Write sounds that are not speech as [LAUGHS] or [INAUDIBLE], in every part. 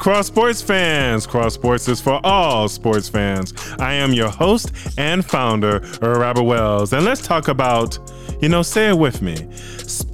Cross Sports fans. Cross Sports is for all sports fans. I am your host and founder, Robert Wells. And let's talk about, you know, say it with me sports!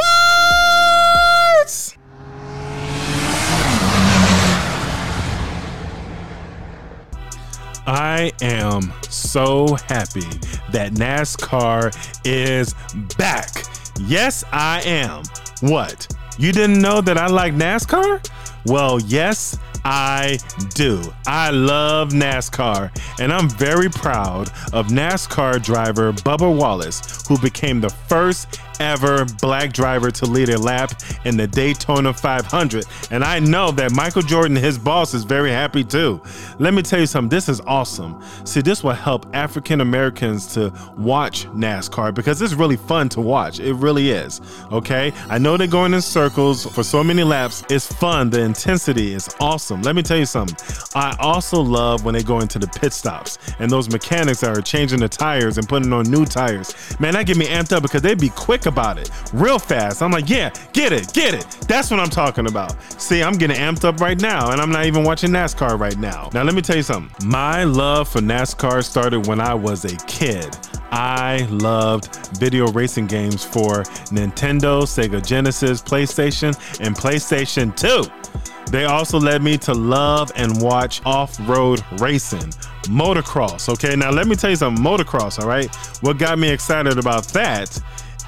I am so happy that NASCAR is back. Yes, I am. What? You didn't know that I like NASCAR? Well, yes, I do. I love NASCAR, and I'm very proud of NASCAR driver Bubba Wallace, who became the first ever black driver to lead a lap in the Daytona 500. And I know that Michael Jordan, his boss, is very happy too. Let me tell you something, this is awesome. See, this will help African Americans to watch NASCAR because it's really fun to watch. It really is. Okay? I know they're going in circles for so many laps. It's fun. The intensity is awesome. Let me tell you something. I also love when they go into the pit stops and those mechanics are changing the tires and putting on new tires. Man, that get me amped up because they be quick about it real fast. I'm like, yeah, get it, get it. That's what I'm talking about. See, I'm getting amped up right now, and I'm not even watching NASCAR right now. Now, let me tell you something. My love for NASCAR started when I was a kid. I loved video racing games for Nintendo, Sega Genesis, PlayStation, and PlayStation 2. They also led me to love and watch off road racing, motocross. Okay, now let me tell you something motocross, all right? What got me excited about that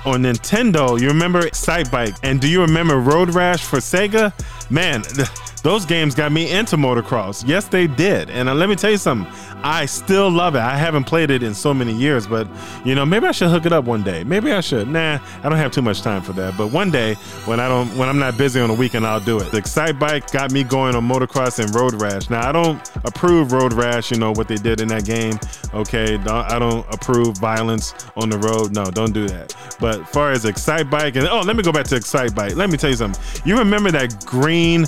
on Nintendo, you remember Excitebike, and do you remember Road Rash for Sega? Man, [LAUGHS] those games got me into motocross. Yes, they did. And uh, let me tell you something. I still love it. I haven't played it in so many years, but you know, maybe I should hook it up one day. Maybe I should. Nah, I don't have too much time for that. But one day, when I don't, when I'm not busy on the weekend, I'll do it. The Excitebike got me going on motocross and road rash. Now I don't approve road rash. You know what they did in that game. Okay, I don't approve violence on the road. No, don't do that. But far as Excite Bike and oh, let me go back to Excite Bike. Let me tell you something. You remember that green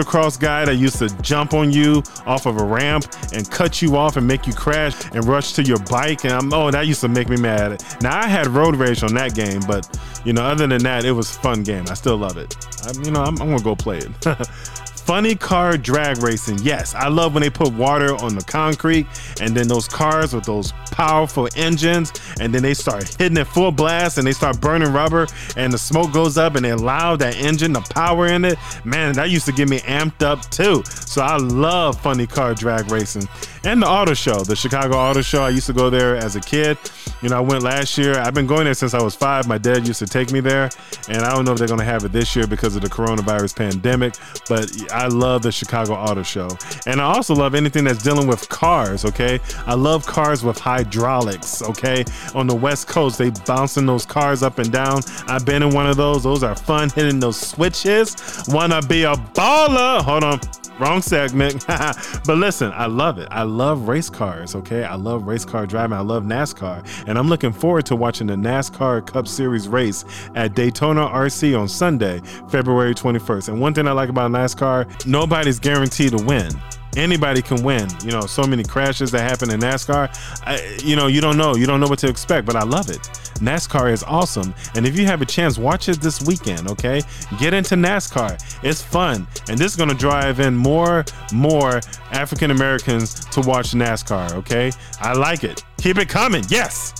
motocross guy that used to jump on you off of a ramp and cut you off and make you crash and rush to your bike. And I'm, oh, that used to make me mad. Now I had road rage on that game, but you know, other than that, it was fun game. I still love it. I, you know, I'm, I'm gonna go play it. [LAUGHS] Funny car drag racing. Yes, I love when they put water on the concrete and then those cars with those powerful engines and then they start hitting it full blast and they start burning rubber and the smoke goes up and they allow that engine, the power in it. Man, that used to get me amped up too. So I love funny car drag racing and the auto show, the Chicago Auto Show. I used to go there as a kid. You know, I went last year. I've been going there since I was five. My dad used to take me there, and I don't know if they're going to have it this year because of the coronavirus pandemic. But I love the Chicago Auto Show, and I also love anything that's dealing with cars. Okay, I love cars with hydraulics. Okay, on the West Coast, they bouncing those cars up and down. I've been in one of those. Those are fun hitting those switches. Wanna be a baller? Hold on. Wrong segment. [LAUGHS] but listen, I love it. I love race cars, okay? I love race car driving. I love NASCAR. And I'm looking forward to watching the NASCAR Cup Series race at Daytona RC on Sunday, February 21st. And one thing I like about NASCAR, nobody's guaranteed to win anybody can win. You know, so many crashes that happen in NASCAR. I, you know, you don't know. You don't know what to expect, but I love it. NASCAR is awesome. And if you have a chance, watch it this weekend, okay? Get into NASCAR. It's fun. And this is going to drive in more, more African Americans to watch NASCAR, okay? I like it. Keep it coming. Yes.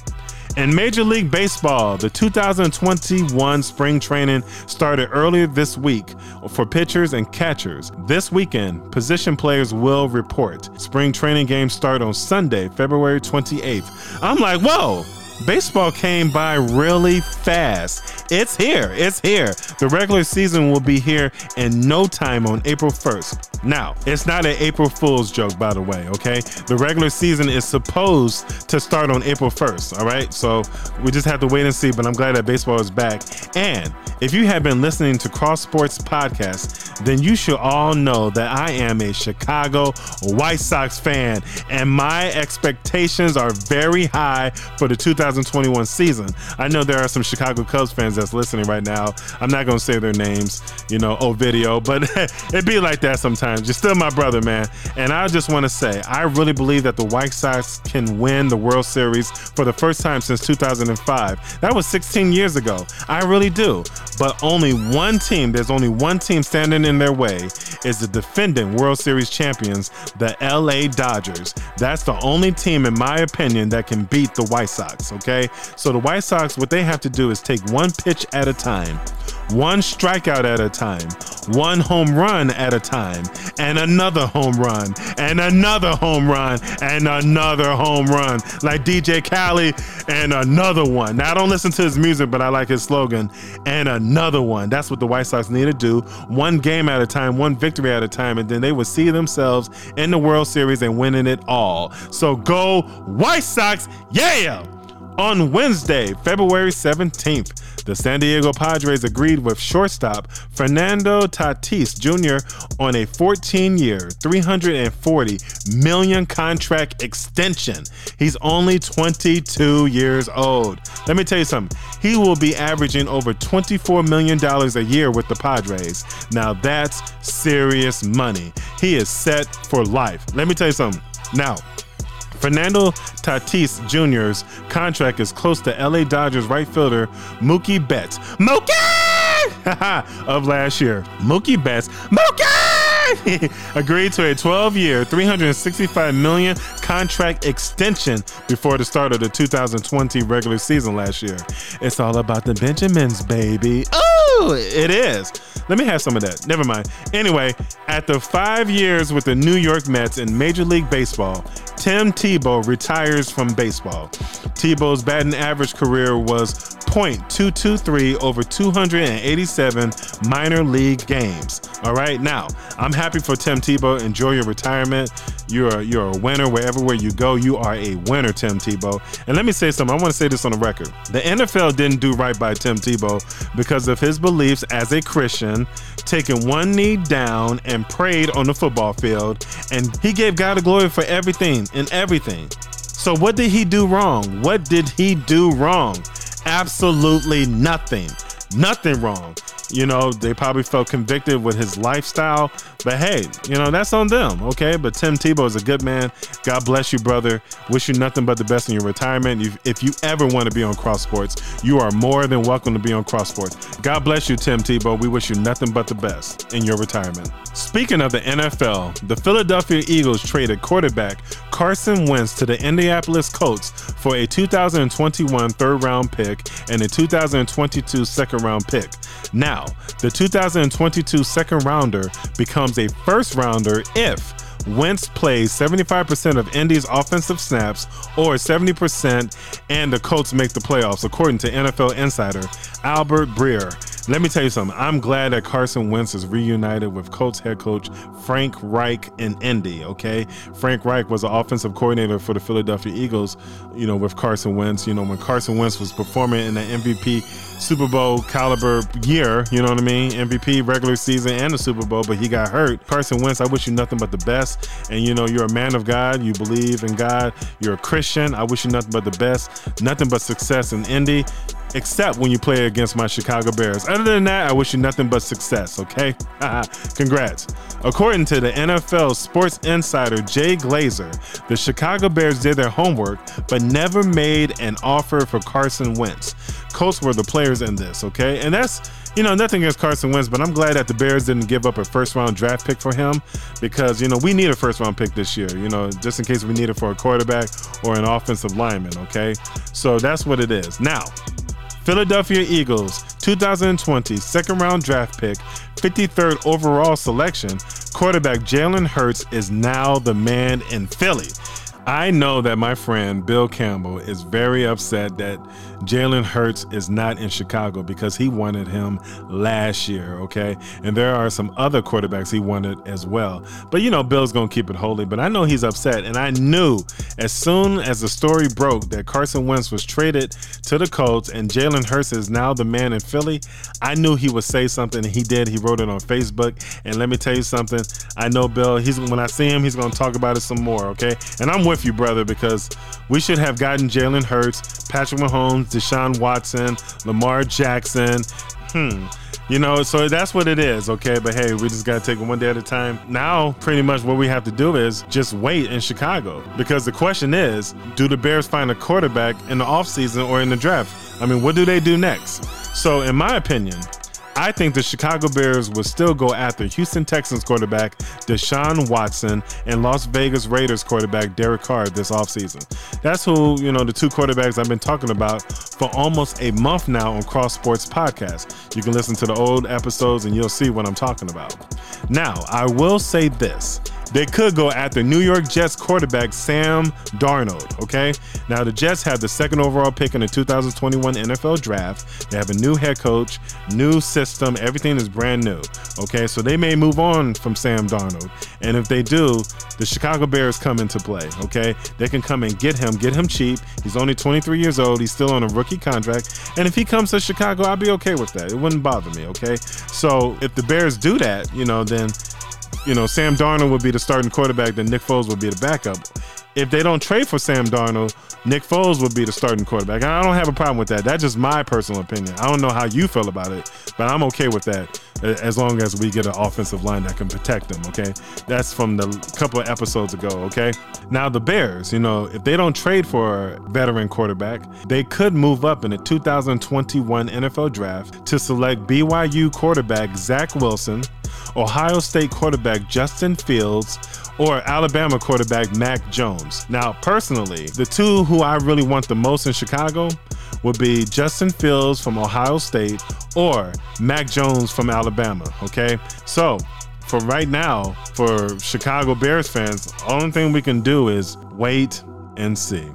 In Major League Baseball, the 2021 spring training started earlier this week for pitchers and catchers. This weekend, position players will report. Spring training games start on Sunday, February 28th. I'm like, whoa! Baseball came by really fast. It's here. It's here. The regular season will be here in no time on April 1st. Now, it's not an April Fool's joke, by the way, okay? The regular season is supposed to start on April 1st, all right? So we just have to wait and see, but I'm glad that baseball is back. And if you have been listening to Cross Sports Podcast, then you should all know that I am a Chicago White Sox fan, and my expectations are very high for the 2021 season. I know there are some Chicago Cubs fans that's listening right now. I'm not to say their names, you know, oh, video, but [LAUGHS] it be like that sometimes. You're still my brother, man. And I just want to say, I really believe that the White Sox can win the World Series for the first time since 2005. That was 16 years ago. I really do. But only one team, there's only one team standing in their way, is the defending World Series champions, the LA Dodgers. That's the only team, in my opinion, that can beat the White Sox, okay? So the White Sox, what they have to do is take one pitch at a time one strikeout at a time, one home run at a time, and another home run, and another home run, and another home run, like DJ Khaled, and another one. Now, I don't listen to his music, but I like his slogan, and another one. That's what the White Sox need to do. One game at a time, one victory at a time, and then they will see themselves in the World Series and winning it all. So go, White Sox, yeah! On Wednesday, February 17th, the San Diego Padres agreed with shortstop Fernando Tatis Jr. on a 14 year, 340 million contract extension. He's only 22 years old. Let me tell you something. He will be averaging over $24 million a year with the Padres. Now that's serious money. He is set for life. Let me tell you something. Now, Fernando Tatis Jr.'s contract is close to LA Dodgers right fielder Mookie Betts. Mookie! [LAUGHS] of last year. Mookie Betts. Mookie! [LAUGHS] agreed to a 12-year, 365 million contract extension before the start of the 2020 regular season last year. It's all about the Benjamins, baby. Oh, it is. Let me have some of that. Never mind. Anyway, after five years with the New York Mets in Major League Baseball, Tim Tebow retires from baseball. Tebow's batting average career was .223 over 287 minor league games. All right, now I'm happy for Tim Tebow. Enjoy your retirement. You're a, you're a winner wherever where you go. You are a winner, Tim Tebow. And let me say something. I want to say this on the record. The NFL didn't do right by Tim Tebow because of his beliefs as a Christian, taking one knee down and prayed on the football field, and he gave God the glory for everything and everything. So, what did he do wrong? What did he do wrong? Absolutely nothing. Nothing wrong. You know, they probably felt convicted with his lifestyle, but hey, you know, that's on them, okay? But Tim Tebow is a good man. God bless you, brother. Wish you nothing but the best in your retirement. If you ever want to be on Cross Sports, you are more than welcome to be on Cross Sports. God bless you, Tim Tebow. We wish you nothing but the best in your retirement. Speaking of the NFL, the Philadelphia Eagles traded quarterback Carson Wentz to the Indianapolis Colts for a 2021 third round pick and a 2022 second round pick. Now, the 2022 second rounder becomes a first rounder if Wentz plays 75% of Indy's offensive snaps or 70% and the Colts make the playoffs, according to NFL insider Albert Breer. Let me tell you something. I'm glad that Carson Wentz is reunited with Colts head coach Frank Reich in Indy. Okay, Frank Reich was the offensive coordinator for the Philadelphia Eagles. You know, with Carson Wentz. You know, when Carson Wentz was performing in the MVP Super Bowl caliber year. You know what I mean? MVP regular season and the Super Bowl, but he got hurt. Carson Wentz, I wish you nothing but the best. And you know, you're a man of God. You believe in God. You're a Christian. I wish you nothing but the best. Nothing but success in Indy except when you play against my Chicago Bears. Other than that, I wish you nothing but success, okay? [LAUGHS] Congrats. According to the NFL Sports Insider Jay Glazer, the Chicago Bears did their homework but never made an offer for Carson Wentz. Colts were the players in this, okay? And that's you know, nothing against Carson Wentz, but I'm glad that the Bears didn't give up a first round draft pick for him because, you know, we need a first round pick this year, you know, just in case we need it for a quarterback or an offensive lineman, okay? So that's what it is. Now, Philadelphia Eagles 2020 second round draft pick, 53rd overall selection, quarterback Jalen Hurts is now the man in Philly. I know that my friend Bill Campbell is very upset that Jalen Hurts is not in Chicago because he wanted him last year, okay? And there are some other quarterbacks he wanted as well. But you know, Bill's gonna keep it holy. But I know he's upset. And I knew as soon as the story broke that Carson Wentz was traded to the Colts and Jalen Hurts is now the man in Philly, I knew he would say something. And he did. He wrote it on Facebook. And let me tell you something. I know Bill, he's when I see him, he's gonna talk about it some more, okay? And I'm with you, brother, because we should have gotten Jalen Hurts, Patrick Mahomes, Deshaun Watson, Lamar Jackson. Hmm. You know, so that's what it is, okay? But hey, we just got to take it one day at a time. Now, pretty much what we have to do is just wait in Chicago because the question is do the Bears find a quarterback in the offseason or in the draft? I mean, what do they do next? So, in my opinion, I think the Chicago Bears will still go after Houston Texans quarterback Deshaun Watson and Las Vegas Raiders quarterback Derek Carr this offseason. That's who, you know, the two quarterbacks I've been talking about for almost a month now on Cross Sports Podcast. You can listen to the old episodes and you'll see what I'm talking about. Now, I will say this they could go after New York Jets quarterback Sam Darnold. Okay. Now, the Jets have the second overall pick in the 2021 NFL draft. They have a new head coach, new system. Everything is brand new. Okay. So they may move on from Sam Darnold. And if they do, the Chicago Bears come into play. Okay. They can come and get him, get him cheap. He's only 23 years old. He's still on a rookie contract. And if he comes to Chicago, I'd be okay with that. It wouldn't bother me. Okay. So if the Bears do that, you know, then you know, Sam Darnold would be the starting quarterback, then Nick Foles would be the backup. If they don't trade for Sam Darnold, Nick Foles would be the starting quarterback. And I don't have a problem with that. That's just my personal opinion. I don't know how you feel about it, but I'm okay with that as long as we get an offensive line that can protect them, okay? That's from the couple of episodes ago, okay? Now, the Bears, you know, if they don't trade for a veteran quarterback, they could move up in the 2021 NFL draft to select BYU quarterback Zach Wilson Ohio State quarterback Justin Fields, or Alabama quarterback Mac Jones. Now, personally, the two who I really want the most in Chicago would be Justin Fields from Ohio State or Mac Jones from Alabama. Okay, so for right now, for Chicago Bears fans, only thing we can do is wait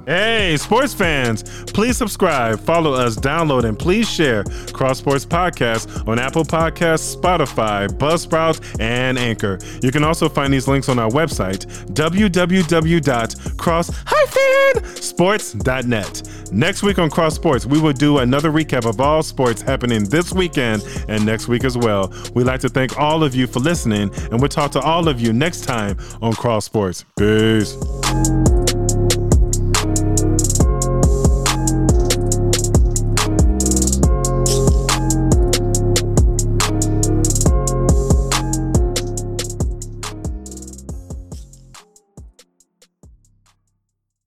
Hey, sports fans, please subscribe, follow us, download, and please share Cross Sports Podcast on Apple Podcasts, Spotify, Buzzsprout, and Anchor. You can also find these links on our website, www.cross-sports.net. Next week on Cross Sports, we will do another recap of all sports happening this weekend and next week as well. We'd like to thank all of you for listening, and we'll talk to all of you next time on Cross Sports. Peace.